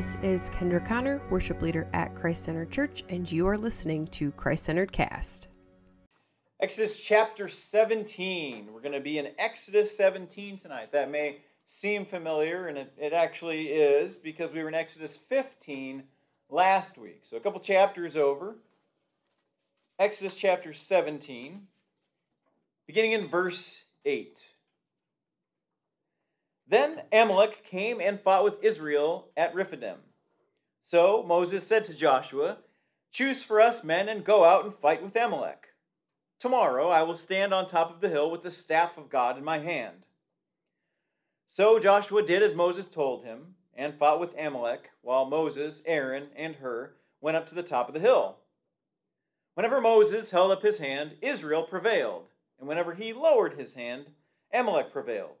This is Kendra Connor, worship leader at Christ Centered Church, and you are listening to Christ Centered Cast. Exodus chapter 17. We're going to be in Exodus 17 tonight. That may seem familiar, and it, it actually is because we were in Exodus 15 last week. So a couple chapters over. Exodus chapter 17, beginning in verse 8. Then Amalek came and fought with Israel at Rephidim. So Moses said to Joshua, Choose for us men and go out and fight with Amalek. Tomorrow I will stand on top of the hill with the staff of God in my hand. So Joshua did as Moses told him and fought with Amalek, while Moses, Aaron, and Hur went up to the top of the hill. Whenever Moses held up his hand, Israel prevailed, and whenever he lowered his hand, Amalek prevailed.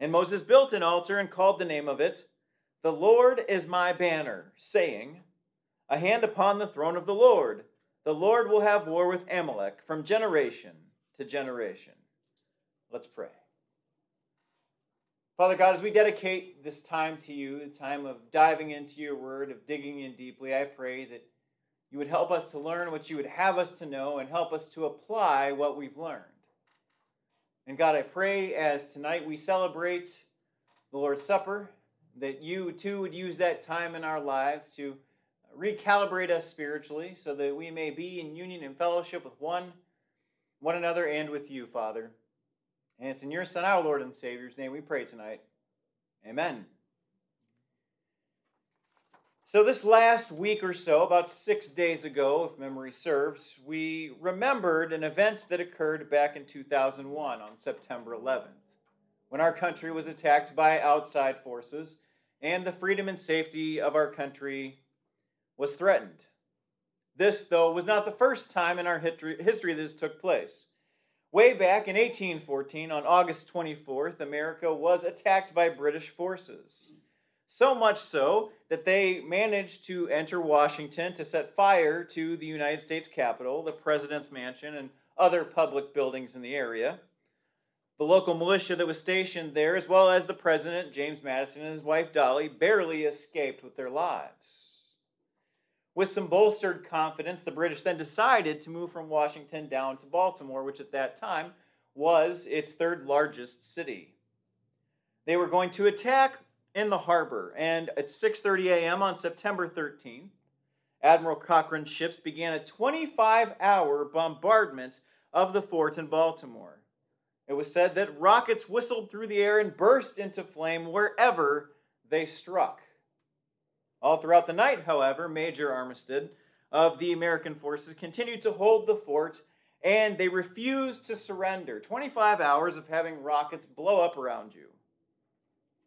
And Moses built an altar and called the name of it, The Lord is my banner, saying, A hand upon the throne of the Lord. The Lord will have war with Amalek from generation to generation. Let's pray. Father God, as we dedicate this time to you, the time of diving into your word, of digging in deeply, I pray that you would help us to learn what you would have us to know and help us to apply what we've learned. And God, I pray as tonight we celebrate the Lord's Supper, that you too would use that time in our lives to recalibrate us spiritually so that we may be in union and fellowship with one, one another and with you, Father. And it's in your Son, our Lord and Savior's name, we pray tonight. Amen. So, this last week or so, about six days ago, if memory serves, we remembered an event that occurred back in 2001 on September 11th, when our country was attacked by outside forces and the freedom and safety of our country was threatened. This, though, was not the first time in our history, this took place. Way back in 1814, on August 24th, America was attacked by British forces. So much so that they managed to enter Washington to set fire to the United States Capitol, the President's Mansion, and other public buildings in the area. The local militia that was stationed there, as well as the President, James Madison, and his wife Dolley, barely escaped with their lives. With some bolstered confidence, the British then decided to move from Washington down to Baltimore, which at that time was its third largest city. They were going to attack in the harbor, and at 6:30 a.m. on September 13th, Admiral Cochrane's ships began a 25-hour bombardment of the fort in Baltimore. It was said that rockets whistled through the air and burst into flame wherever they struck. All throughout the night, however, Major Armistead of the American forces continued to hold the fort and they refused to surrender. 25 hours of having rockets blow up around you.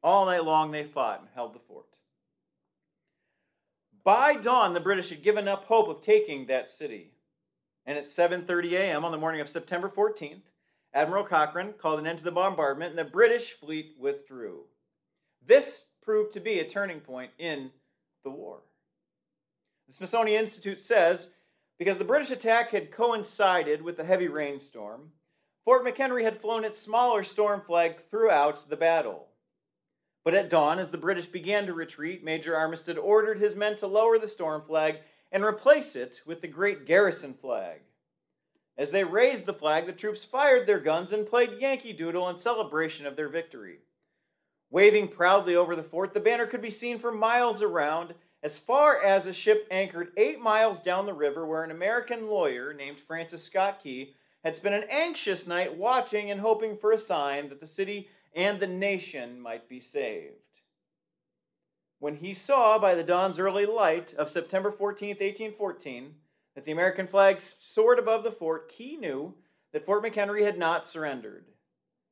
All night long they fought and held the fort. By dawn, the British had given up hope of taking that city. And at 7:30 a.m. on the morning of September 14th, Admiral Cochrane called an end to the bombardment and the British fleet withdrew. This proved to be a turning point in the war. The Smithsonian Institute says because the British attack had coincided with a heavy rainstorm, Fort McHenry had flown its smaller storm flag throughout the battle. But at dawn, as the British began to retreat, Major Armistead ordered his men to lower the storm flag and replace it with the great garrison flag. As they raised the flag, the troops fired their guns and played Yankee Doodle in celebration of their victory. Waving proudly over the fort, the banner could be seen for miles around, as far as a ship anchored eight miles down the river where an American lawyer named Francis Scott Key had spent an anxious night watching and hoping for a sign that the city and the nation might be saved. When he saw by the dawn's early light of September 14, 1814, that the American flag soared above the fort, Key knew that Fort McHenry had not surrendered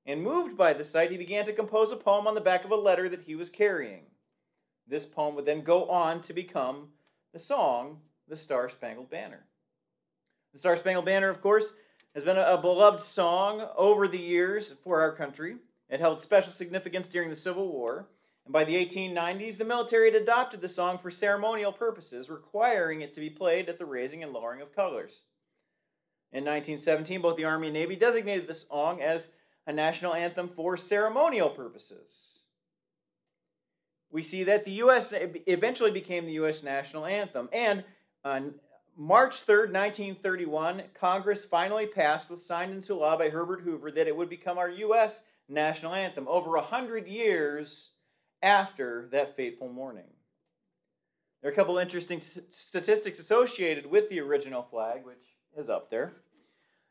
and moved by the sight, he began to compose a poem on the back of a letter that he was carrying. This poem would then go on to become the song, The Star Spangled Banner. The Star Spangled Banner, of course, has been a beloved song over the years for our country. It held special significance during the Civil War. And by the 1890s, the military had adopted the song for ceremonial purposes, requiring it to be played at the raising and lowering of colors. In 1917, both the Army and Navy designated the song as a national anthem for ceremonial purposes. We see that the U.S. eventually became the U.S. national anthem. And on March 3, 1931, Congress finally passed, with signed into law by Herbert Hoover, that it would become our U.S. national anthem over a hundred years after that fateful morning. There are a couple interesting statistics associated with the original flag, which is up there.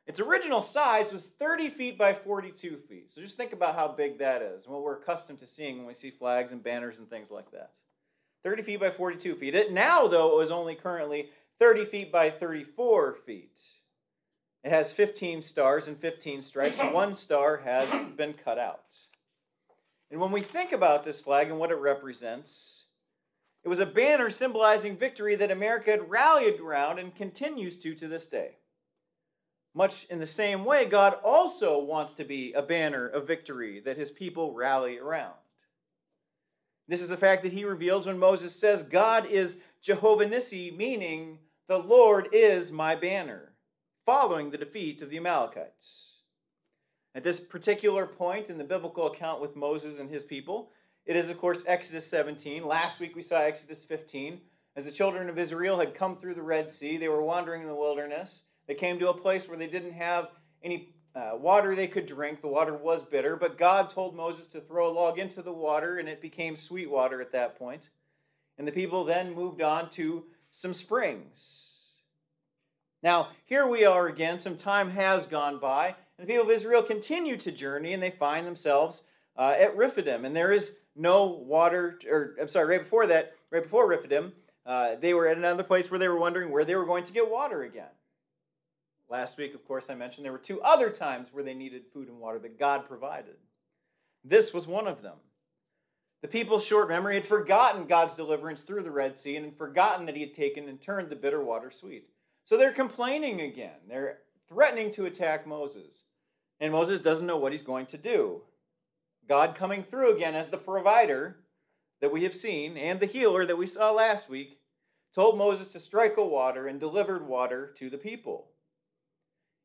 Its original size was 30 feet by 42 feet. So just think about how big that is and what we're accustomed to seeing when we see flags and banners and things like that. 30 feet by 42 feet. It now, though, is only currently 30 feet by 34 feet. It has 15 stars and 15 stripes. One star has been cut out. And when we think about this flag and what it represents, it was a banner symbolizing victory that America had rallied around and continues to to this day. Much in the same way, God also wants to be a banner of victory that his people rally around. This is a fact that he reveals when Moses says, God is Jehovah Nissi, meaning the Lord is my banner, following the defeat of the Amalekites. At this particular point in the biblical account with Moses and his people, it is, of course, Exodus 17. Last week we saw Exodus 15. As the children of Israel had come through the Red Sea, they were wandering in the wilderness. They came to a place where they didn't have any uh, water they could drink. The water was bitter, but God told Moses to throw a log into the water, and it became sweet water at that point. And the people then moved on to some springs. Now, here we are again. Some time has gone by, and the people of Israel continue to journey, and they find themselves uh, at Rephidim. And there is no water, or I'm sorry, right before that, right before Rephidim, uh, they were at another place where they were wondering where they were going to get water again. Last week, of course, I mentioned there were two other times where they needed food and water that God provided. This was one of them. The people's short memory had forgotten God's deliverance through the Red Sea and had forgotten that He had taken and turned the bitter water sweet. So they're complaining again. They're threatening to attack Moses. And Moses doesn't know what he's going to do. God coming through again as the provider that we have seen and the healer that we saw last week told Moses to strike a water and delivered water to the people.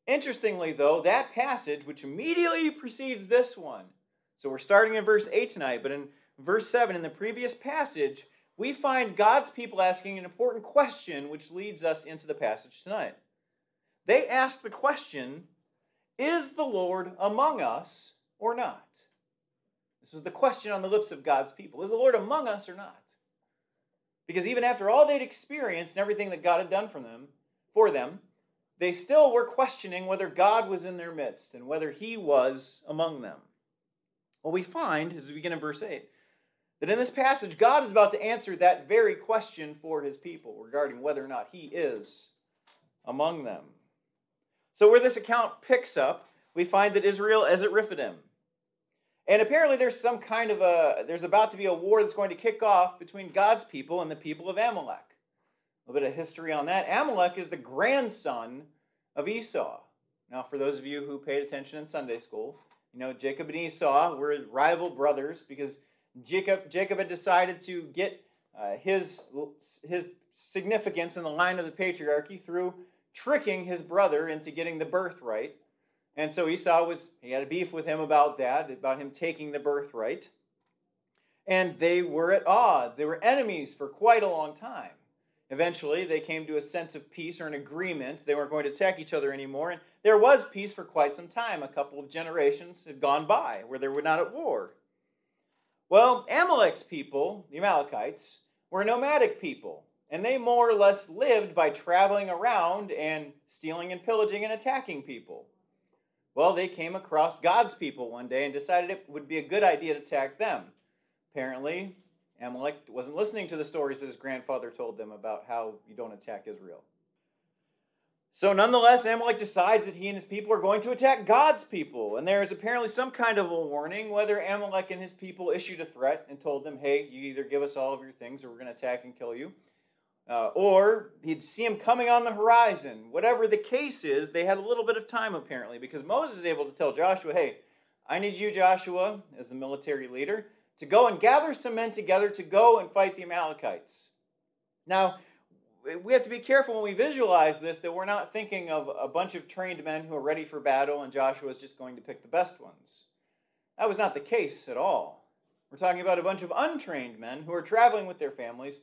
Interestingly, though, that passage, which immediately precedes this one, so we're starting in verse 8 tonight, but in verse 7, in the previous passage, we find God's people asking an important question, which leads us into the passage tonight. They ask the question Is the Lord among us or not? This was the question on the lips of God's people Is the Lord among us or not? Because even after all they'd experienced and everything that God had done for them, for them, they still were questioning whether God was in their midst and whether he was among them. Well, we find, as we begin in verse 8, that in this passage, God is about to answer that very question for his people regarding whether or not he is among them. So, where this account picks up, we find that Israel is at Rephidim. And apparently, there's some kind of a, there's about to be a war that's going to kick off between God's people and the people of Amalek. A little bit of history on that. Amalek is the grandson of Esau. Now, for those of you who paid attention in Sunday school, you know, Jacob and Esau were rival brothers because Jacob, Jacob had decided to get uh, his, his significance in the line of the patriarchy through tricking his brother into getting the birthright. And so Esau was, he had a beef with him about that, about him taking the birthright. And they were at odds. They were enemies for quite a long time. Eventually, they came to a sense of peace or an agreement. They weren't going to attack each other anymore. And there was peace for quite some time. A couple of generations had gone by where they were not at war. Well, Amalek's people, the Amalekites, were nomadic people. And they more or less lived by traveling around and stealing and pillaging and attacking people. Well, they came across God's people one day and decided it would be a good idea to attack them. Apparently, Amalek wasn't listening to the stories that his grandfather told them about how you don't attack Israel. So, nonetheless, Amalek decides that he and his people are going to attack God's people. And there is apparently some kind of a warning whether Amalek and his people issued a threat and told them, hey, you either give us all of your things or we're going to attack and kill you. Uh, or he'd see him coming on the horizon. Whatever the case is, they had a little bit of time apparently because Moses is able to tell Joshua, hey, I need you, Joshua, as the military leader, to go and gather some men together to go and fight the Amalekites. Now, we have to be careful when we visualize this that we're not thinking of a bunch of trained men who are ready for battle and Joshua is just going to pick the best ones. That was not the case at all. We're talking about a bunch of untrained men who are traveling with their families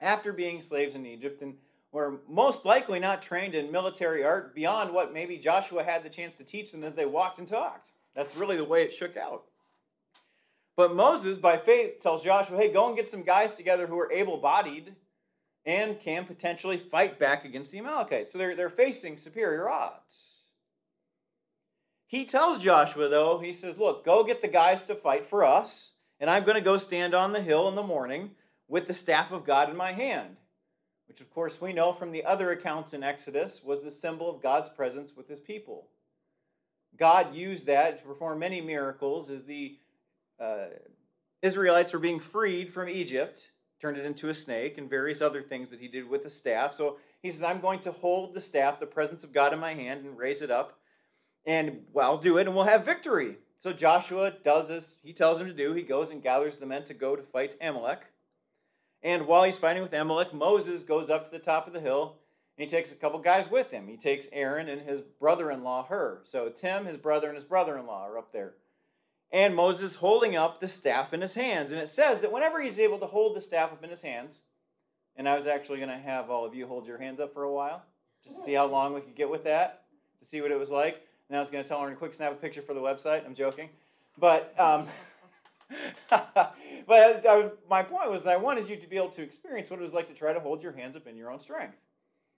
after being slaves in Egypt and were most likely not trained in military art beyond what maybe Joshua had the chance to teach them as they walked and talked. That's really the way it shook out. But Moses, by faith, tells Joshua, hey, go and get some guys together who are able bodied and can potentially fight back against the Amalekites. So they're, they're facing superior odds. He tells Joshua, though, he says, Look, go get the guys to fight for us, and I'm going to go stand on the hill in the morning with the staff of God in my hand, which, of course, we know from the other accounts in Exodus was the symbol of God's presence with his people. God used that to perform many miracles as the uh, Israelites were being freed from Egypt turned it into a snake, and various other things that he did with the staff. So he says, I'm going to hold the staff, the presence of God in my hand, and raise it up. And well, I'll do it, and we'll have victory. So Joshua does as he tells him to do. He goes and gathers the men to go to fight Amalek. And while he's fighting with Amalek, Moses goes up to the top of the hill and he takes a couple guys with him. He takes Aaron and his brother in law, Hur. So Tim, his brother, and his brother in law are up there and Moses holding up the staff in his hands. And it says that whenever he's able to hold the staff up in his hands, and I was actually going to have all of you hold your hands up for a while, just to see how long we could get with that, to see what it was like. And I was going to tell her to quick snap a picture for the website. I'm joking. But, um, but I, my point was that I wanted you to be able to experience what it was like to try to hold your hands up in your own strength.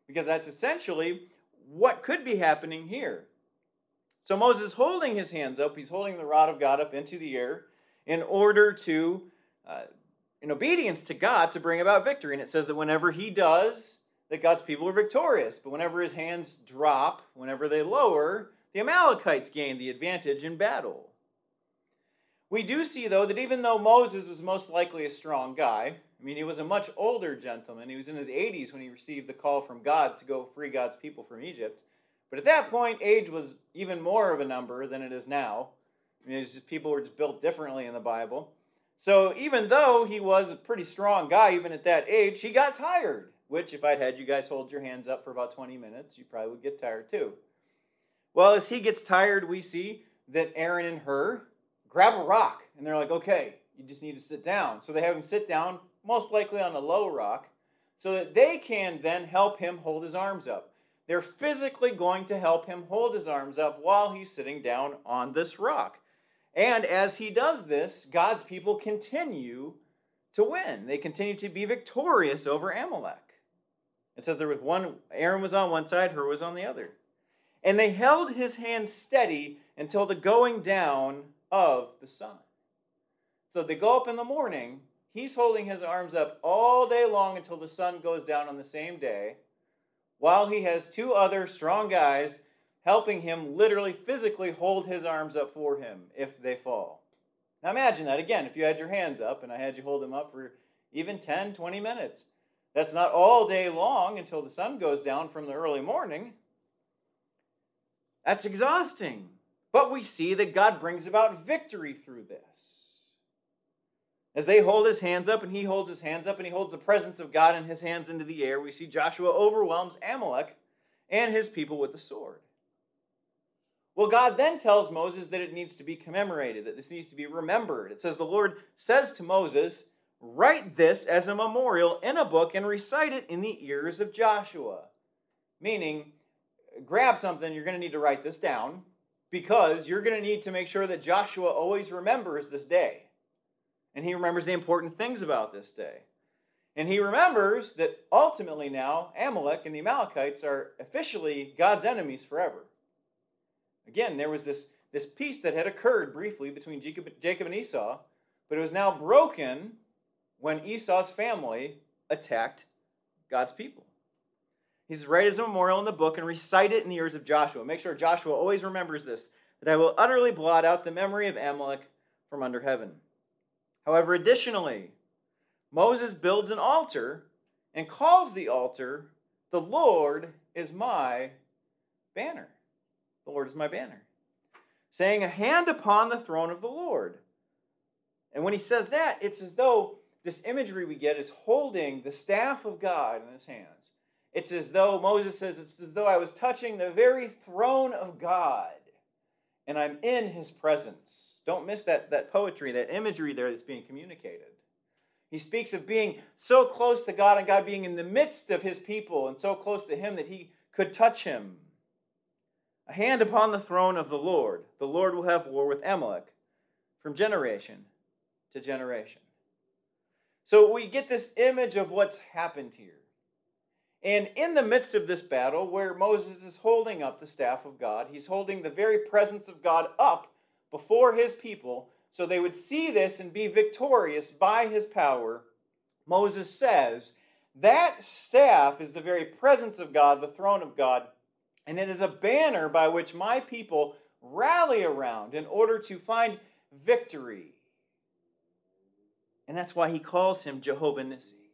Because that's essentially what could be happening here. So Moses holding his hands up, he's holding the rod of God up into the air in order to, uh, in obedience to God, to bring about victory. And it says that whenever he does, that God's people are victorious. But whenever his hands drop, whenever they lower, the Amalekites gain the advantage in battle. We do see, though, that even though Moses was most likely a strong guy, I mean, he was a much older gentleman. He was in his 80s when he received the call from God to go free God's people from Egypt. But at that point, age was even more of a number than it is now. I mean, it's just people were just built differently in the Bible. So even though he was a pretty strong guy, even at that age, he got tired. Which, if I'd had you guys hold your hands up for about 20 minutes, you probably would get tired too. Well, as he gets tired, we see that Aaron and Hur grab a rock, and they're like, okay, you just need to sit down. So they have him sit down, most likely on a low rock, so that they can then help him hold his arms up. They're physically going to help him hold his arms up while he's sitting down on this rock. And as he does this, God's people continue to win. They continue to be victorious over Amalek. It says there was one, Aaron was on one side, Hur was on the other. And they held his hand steady until the going down of the sun. So they go up in the morning. He's holding his arms up all day long until the sun goes down on the same day while he has two other strong guys helping him literally physically hold his arms up for him if they fall. Now imagine that again, if you had your hands up and I had you hold them up for even 10, 20 minutes. That's not all day long until the sun goes down from the early morning. That's exhausting. But we see that God brings about victory through this. As they hold his hands up and he holds his hands up and he holds the presence of God in his hands into the air, we see Joshua overwhelms Amalek and his people with the sword. Well, God then tells Moses that it needs to be commemorated, that this needs to be remembered. It says, The Lord says to Moses, Write this as a memorial in a book and recite it in the ears of Joshua. Meaning, grab something, you're going to need to write this down because you're going to need to make sure that Joshua always remembers this day and he remembers the important things about this day. And he remembers that ultimately now Amalek and the Amalekites are officially God's enemies forever. Again, there was this, this peace that had occurred briefly between Jacob, Jacob and Esau, but it was now broken when Esau's family attacked God's people. He says, Write as a memorial in the book and recite it in the ears of Joshua. Make sure Joshua always remembers this that I will utterly blot out the memory of Amalek from under heaven. However, additionally, Moses builds an altar and calls the altar, The Lord is my banner. The Lord is my banner. Saying, A hand upon the throne of the Lord. And when he says that, it's as though this imagery we get is holding the staff of God in his hands. It's as though Moses says, It's as though I was touching the very throne of God and I'm in his presence. Don't miss that, that poetry, that imagery there that's being communicated. He speaks of being so close to God and God being in the midst of his people and so close to him that he could touch him. A hand upon the throne of the Lord. The Lord will have war with Amalek from generation to generation. So we get this image of what's happened here. And in the midst of this battle, where Moses is holding up the staff of God, he's holding the very presence of God up before his people so they would see this and be victorious by his power. Moses says, That staff is the very presence of God, the throne of God, and it is a banner by which my people rally around in order to find victory. And that's why he calls him Jehovah Nissi,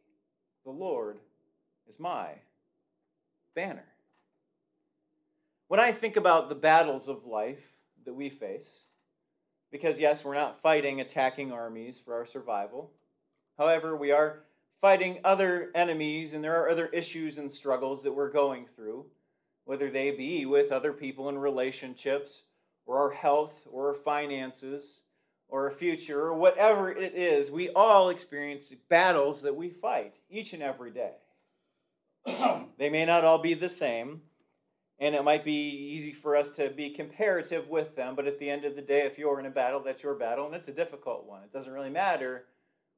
the Lord is my banner. When I think about the battles of life that we face, because yes, we're not fighting attacking armies for our survival. However, we are fighting other enemies and there are other issues and struggles that we're going through, whether they be with other people in relationships, or our health, or our finances, or our future, or whatever it is. We all experience battles that we fight each and every day. they may not all be the same, and it might be easy for us to be comparative with them, but at the end of the day, if you're in a battle, that's your battle, and it's a difficult one. It doesn't really matter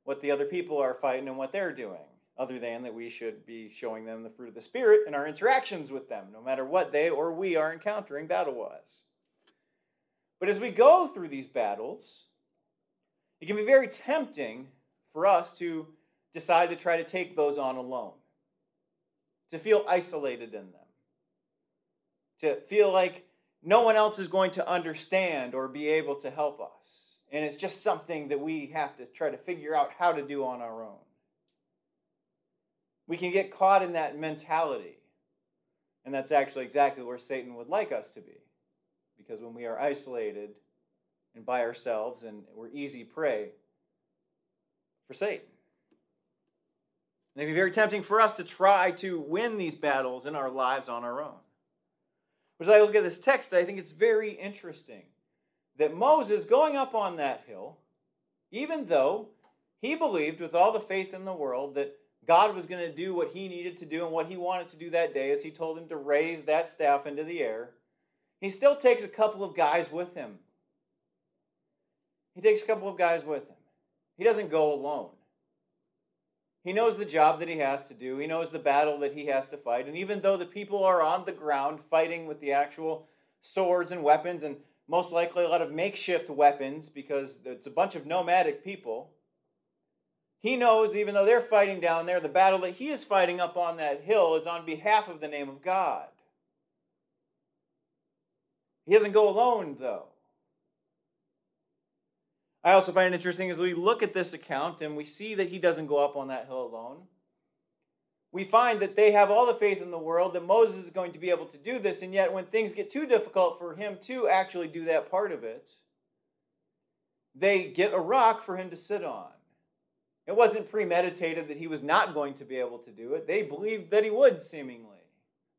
what the other people are fighting and what they're doing, other than that we should be showing them the fruit of the Spirit in our interactions with them, no matter what they or we are encountering battle wise. But as we go through these battles, it can be very tempting for us to decide to try to take those on alone to feel isolated in them, to feel like no one else is going to understand or be able to help us. And it's just something that we have to try to figure out how to do on our own. We can get caught in that mentality. And that's actually exactly where Satan would like us to be. Because when we are isolated and by ourselves and we're easy prey for Satan. And it can be very tempting for us to try to win these battles in our lives on our own. But As I look at this text, I think it's very interesting that Moses, going up on that hill, even though he believed with all the faith in the world that God was going to do what he needed to do and what he wanted to do that day, as he told him to raise that staff into the air, he still takes a couple of guys with him. He takes a couple of guys with him. He doesn't go alone. He knows the job that he has to do. He knows the battle that he has to fight. And even though the people are on the ground fighting with the actual swords and weapons, and most likely a lot of makeshift weapons because it's a bunch of nomadic people, he knows even though they're fighting down there, the battle that he is fighting up on that hill is on behalf of the name of God. He doesn't go alone, though. I also find it interesting as we look at this account and we see that he doesn't go up on that hill alone. We find that they have all the faith in the world that Moses is going to be able to do this, and yet when things get too difficult for him to actually do that part of it, they get a rock for him to sit on. It wasn't premeditated that he was not going to be able to do it. They believed that he would, seemingly.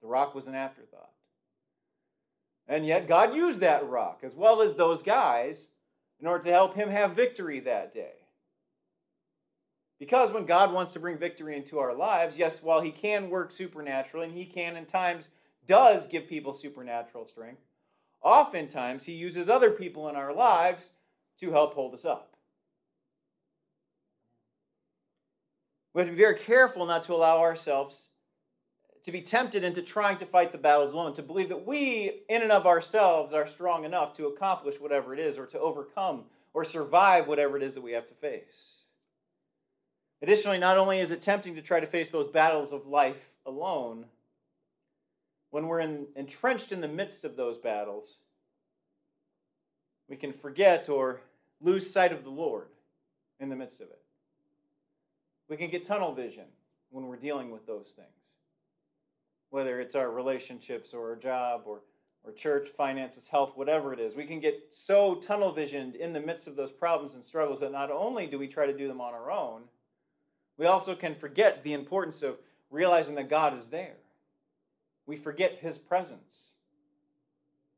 The rock was an afterthought. And yet, God used that rock, as well as those guys, in order to help him have victory that day. Because when God wants to bring victory into our lives, yes, while he can work supernaturally and he can in times does give people supernatural strength, oftentimes he uses other people in our lives to help hold us up. We have to be very careful not to allow ourselves to be tempted into trying to fight the battles alone, to believe that we, in and of ourselves, are strong enough to accomplish whatever it is, or to overcome or survive whatever it is that we have to face. Additionally, not only is it tempting to try to face those battles of life alone, when we're in, entrenched in the midst of those battles, we can forget or lose sight of the Lord in the midst of it. We can get tunnel vision when we're dealing with those things, whether it's our relationships or our job or, or church, finances, health, whatever it is. We can get so tunnel visioned in the midst of those problems and struggles that not only do we try to do them on our own, we also can forget the importance of realizing that God is there. We forget his presence.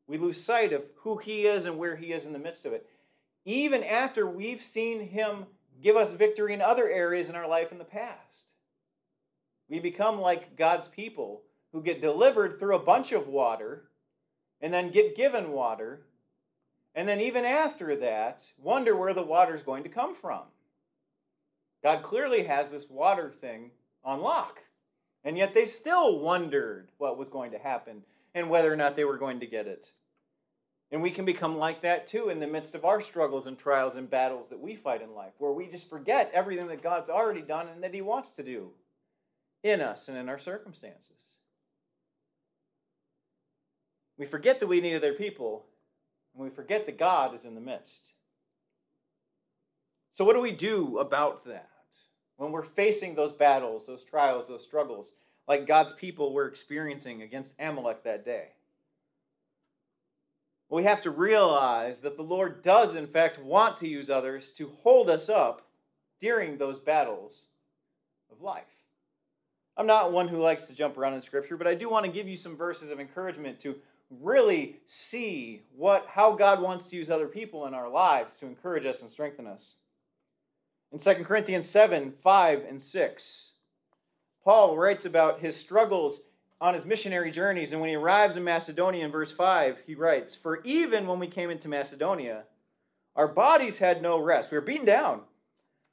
We lose sight of who he is and where he is in the midst of it. Even after we've seen him give us victory in other areas in our life in the past. We become like God's people who get delivered through a bunch of water and then get given water, and then even after that, wonder where the water is going to come from. God clearly has this water thing on lock, and yet they still wondered what was going to happen and whether or not they were going to get it. And we can become like that too in the midst of our struggles and trials and battles that we fight in life, where we just forget everything that God's already done and that He wants to do in us and in our circumstances. We forget that we need other people, and we forget that God is in the midst. So, what do we do about that when we're facing those battles, those trials, those struggles, like God's people were experiencing against Amalek that day? we have to realize that the Lord does, in fact, want to use others to hold us up during those battles of life. I'm not one who likes to jump around in Scripture, but I do want to give you some verses of encouragement to really see what, how God wants to use other people in our lives to encourage us and strengthen us. In 2 Corinthians 7 5 and 6, Paul writes about his struggles on his missionary journeys, and when he arrives in Macedonia in verse 5, he writes, For even when we came into Macedonia, our bodies had no rest. We were beaten down,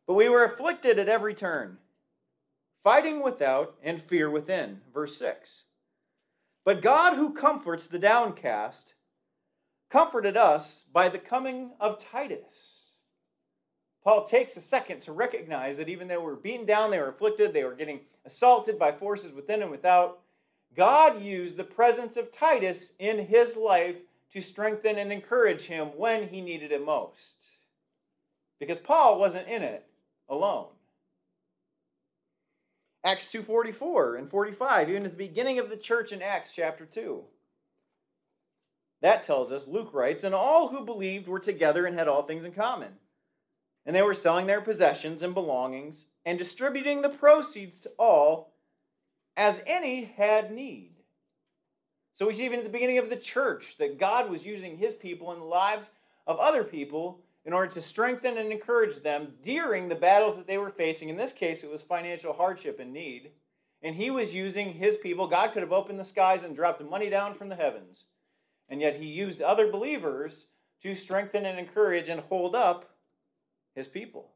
but we were afflicted at every turn, fighting without and fear within. Verse 6. But God, who comforts the downcast, comforted us by the coming of Titus. Paul takes a second to recognize that even though we were beaten down, they were afflicted, they were getting assaulted by forces within and without, God used the presence of Titus in his life to strengthen and encourage him when he needed it most. Because Paul wasn't in it alone. Acts 2:44 and 45, even at the beginning of the church in Acts chapter 2. That tells us, Luke writes, and all who believed were together and had all things in common. And they were selling their possessions and belongings and distributing the proceeds to all as any had need. So we see even at the beginning of the church that God was using his people in the lives of other people in order to strengthen and encourage them during the battles that they were facing. In this case, it was financial hardship and need. And he was using his people. God could have opened the skies and dropped money down from the heavens. And yet he used other believers to strengthen and encourage and hold up his people.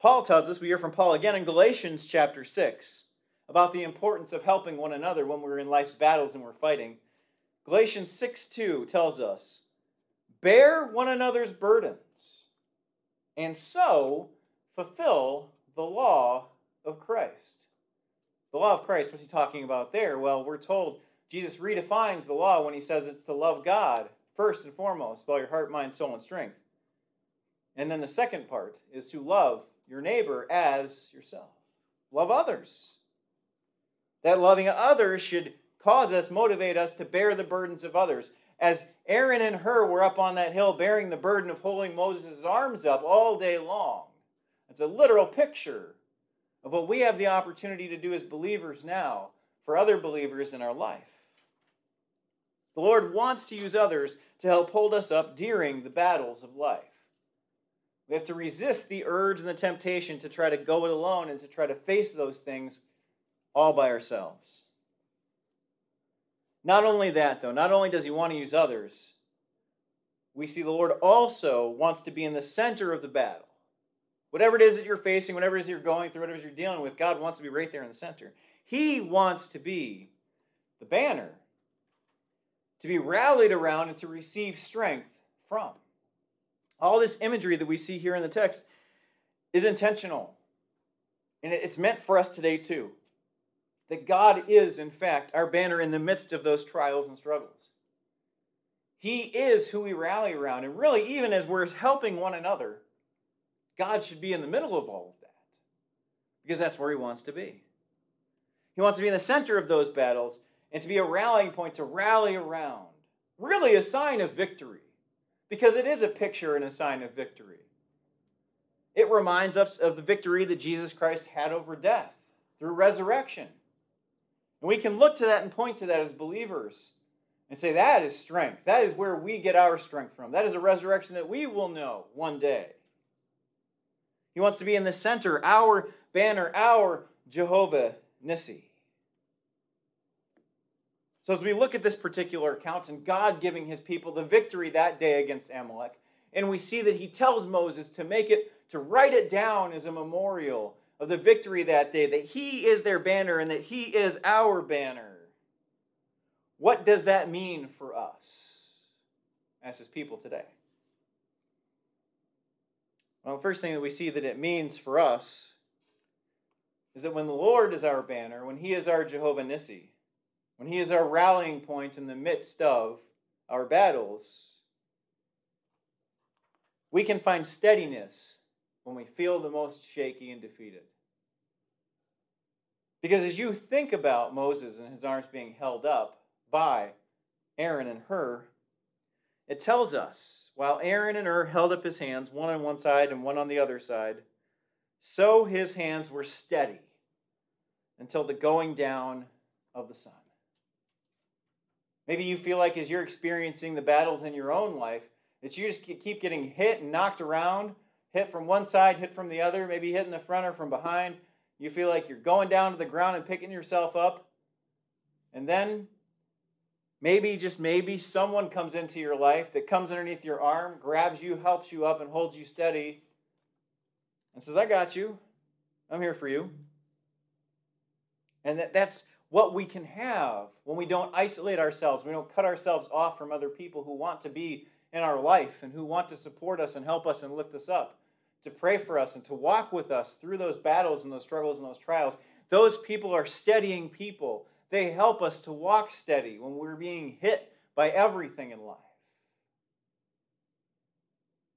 Paul tells us, we hear from Paul again in Galatians chapter 6 about the importance of helping one another when we're in life's battles and we're fighting. Galatians 6 2 tells us, Bear one another's burdens, and so fulfill the law of Christ. The law of Christ, what's he talking about there? Well, we're told Jesus redefines the law when he says it's to love God first and foremost, with all your heart, mind, soul, and strength. And then the second part is to love your neighbor as yourself. Love others. That loving others should cause us, motivate us to bear the burdens of others. As Aaron and Hur were up on that hill bearing the burden of holding Moses' arms up all day long. It's a literal picture of what we have the opportunity to do as believers now for other believers in our life. The Lord wants to use others to help hold us up during the battles of life. We have to resist the urge and the temptation to try to go it alone and to try to face those things all by ourselves. Not only that, though, not only does He want to use others, we see the Lord also wants to be in the center of the battle. Whatever it is that you're facing, whatever it is you're going through, whatever it is you're dealing with, God wants to be right there in the center. He wants to be the banner, to be rallied around and to receive strength from. All this imagery that we see here in the text is intentional. And it's meant for us today too. That God is, in fact, our banner in the midst of those trials and struggles. He is who we rally around. And really, even as we're helping one another, God should be in the middle of all of that because that's where He wants to be. He wants to be in the center of those battles and to be a rallying point to rally around. Really, a sign of victory because it is a picture and a sign of victory. It reminds us of the victory that Jesus Christ had over death through resurrection. And we can look to that and point to that as believers and say, that is strength. That is where we get our strength from. That is a resurrection that we will know one day. He wants to be in the center, our banner, our Jehovah Nissi. So, as we look at this particular account and God giving his people the victory that day against Amalek, and we see that he tells Moses to make it, to write it down as a memorial of the victory that day, that he is their banner and that he is our banner. What does that mean for us as his people today? Well, the first thing that we see that it means for us is that when the Lord is our banner, when he is our Jehovah Nissi, when he is our rallying point in the midst of our battles, we can find steadiness when we feel the most shaky and defeated. Because as you think about Moses and his arms being held up, by Aaron and Hur, it tells us while Aaron and Hur held up his hands, one on one side and one on the other side, so his hands were steady until the going down of the sun. Maybe you feel like as you're experiencing the battles in your own life, that you just keep getting hit and knocked around, hit from one side, hit from the other, maybe hit in the front or from behind. You feel like you're going down to the ground and picking yourself up. And then Maybe, just maybe, someone comes into your life that comes underneath your arm, grabs you, helps you up, and holds you steady, and says, I got you. I'm here for you. And that, that's what we can have when we don't isolate ourselves, we don't cut ourselves off from other people who want to be in our life and who want to support us and help us and lift us up, to pray for us and to walk with us through those battles and those struggles and those trials. Those people are steadying people they help us to walk steady when we're being hit by everything in life.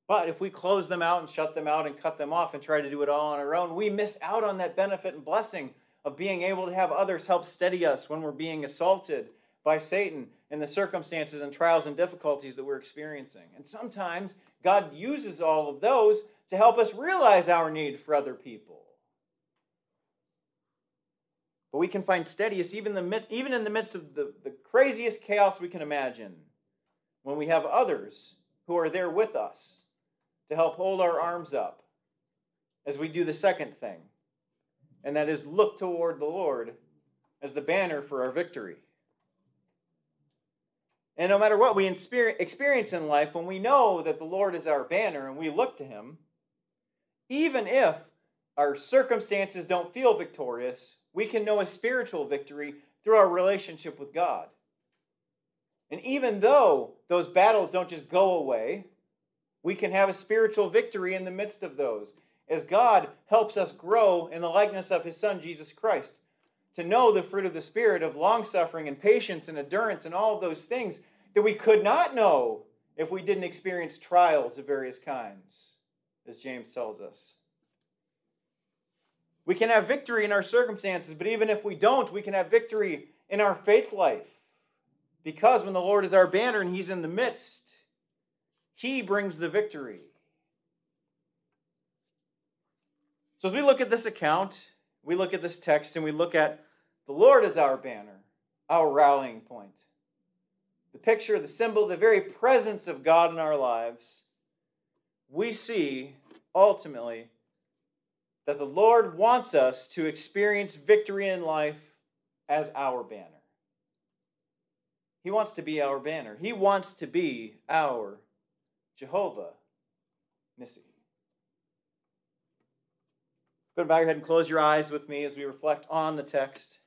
But if we close them out and shut them out and cut them off and try to do it all on our own, we miss out on that benefit and blessing of being able to have others help steady us when we're being assaulted by Satan in the circumstances and trials and difficulties that we're experiencing. And sometimes God uses all of those to help us realize our need for other people. But we can find steadiness even, the, even in the midst of the, the craziest chaos we can imagine when we have others who are there with us to help hold our arms up as we do the second thing, and that is look toward the Lord as the banner for our victory. And no matter what we experience in life, when we know that the Lord is our banner and we look to Him, even if our circumstances don't feel victorious, we can know a spiritual victory through our relationship with God. And even though those battles don't just go away, we can have a spiritual victory in the midst of those as God helps us grow in the likeness of His Son, Jesus Christ. To know the fruit of the Spirit of long suffering and patience and endurance and all of those things that we could not know if we didn't experience trials of various kinds, as James tells us. We can have victory in our circumstances, but even if we don't, we can have victory in our faith life. Because when the Lord is our banner and He's in the midst, He brings the victory. So as we look at this account, we look at this text and we look at the Lord as our banner, our rallying point. The picture, the symbol, the very presence of God in our lives, we see ultimately that the Lord wants us to experience victory in life as our banner. He wants to be our banner. He wants to be our Jehovah Nissi. Go and bow your head and close your eyes with me as we reflect on the text.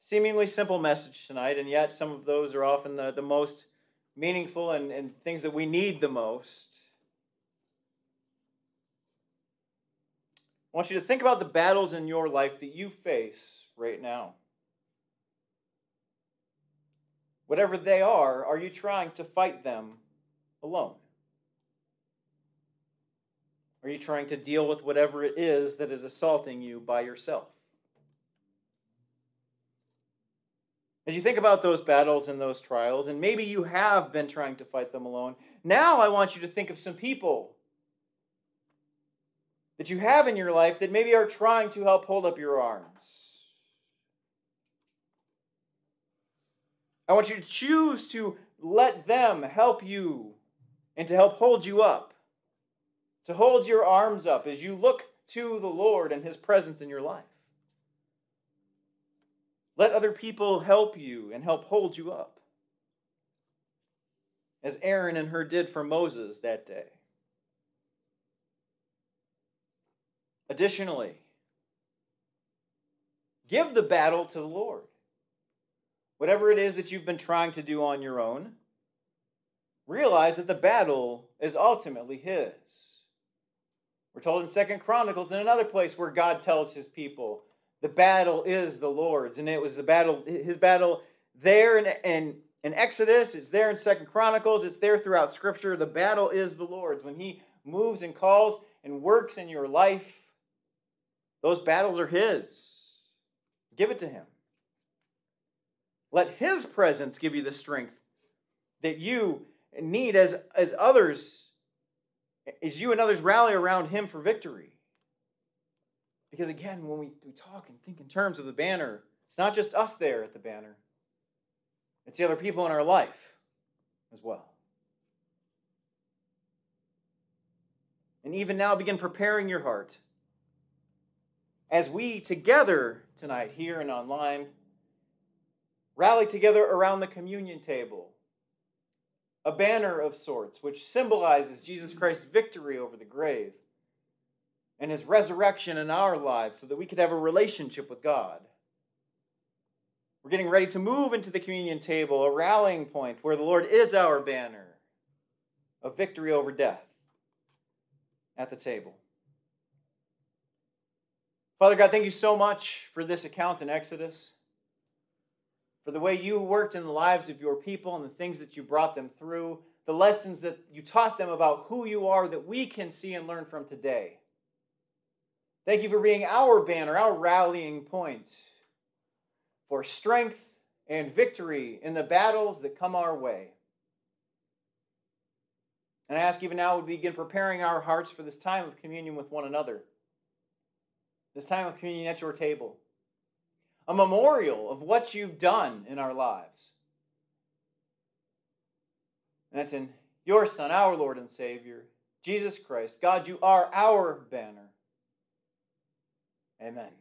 Seemingly simple message tonight, and yet some of those are often the, the most meaningful and, and things that we need the most. I want you to think about the battles in your life that you face right now. Whatever they are, are you trying to fight them alone? Are you trying to deal with whatever it is that is assaulting you by yourself? As you think about those battles and those trials, and maybe you have been trying to fight them alone, now I want you to think of some people that you have in your life that maybe are trying to help hold up your arms. I want you to choose to let them help you and to help hold you up, to hold your arms up as you look to the Lord and His presence in your life. Let other people help you and help hold you up, as Aaron and Hur did for Moses that day. Additionally, give the battle to the Lord. Whatever it is that you've been trying to do on your own, realize that the battle is ultimately His. We're told in Second Chronicles, in another place where God tells His people, the battle is the Lord's, and it was the battle, His battle there in, in, in Exodus, it's there in Second Chronicles, it's there throughout Scripture. The battle is the Lord's. When He moves and calls and works in your life, those battles are His. Give it to Him. Let His presence give you the strength that you need as, as others, as you and others rally around Him for victory. Because again, when we, we talk and think in terms of the banner, it's not just us there at the banner, it's the other people in our life as well. And even now, begin preparing your heart. As we together tonight, here and online, rally together around the communion table, a banner of sorts which symbolizes Jesus Christ's victory over the grave and his resurrection in our lives so that we could have a relationship with God. We're getting ready to move into the communion table, a rallying point where the Lord is our banner of victory over death at the table. Father God, thank you so much for this account in Exodus, for the way you worked in the lives of your people and the things that you brought them through, the lessons that you taught them about who you are that we can see and learn from today. Thank you for being our banner, our rallying point for strength and victory in the battles that come our way. And I ask even now we begin preparing our hearts for this time of communion with one another this time of communion at your table, a memorial of what you've done in our lives. And that's in your Son, our Lord and Savior, Jesus Christ. God, you are our banner. Amen.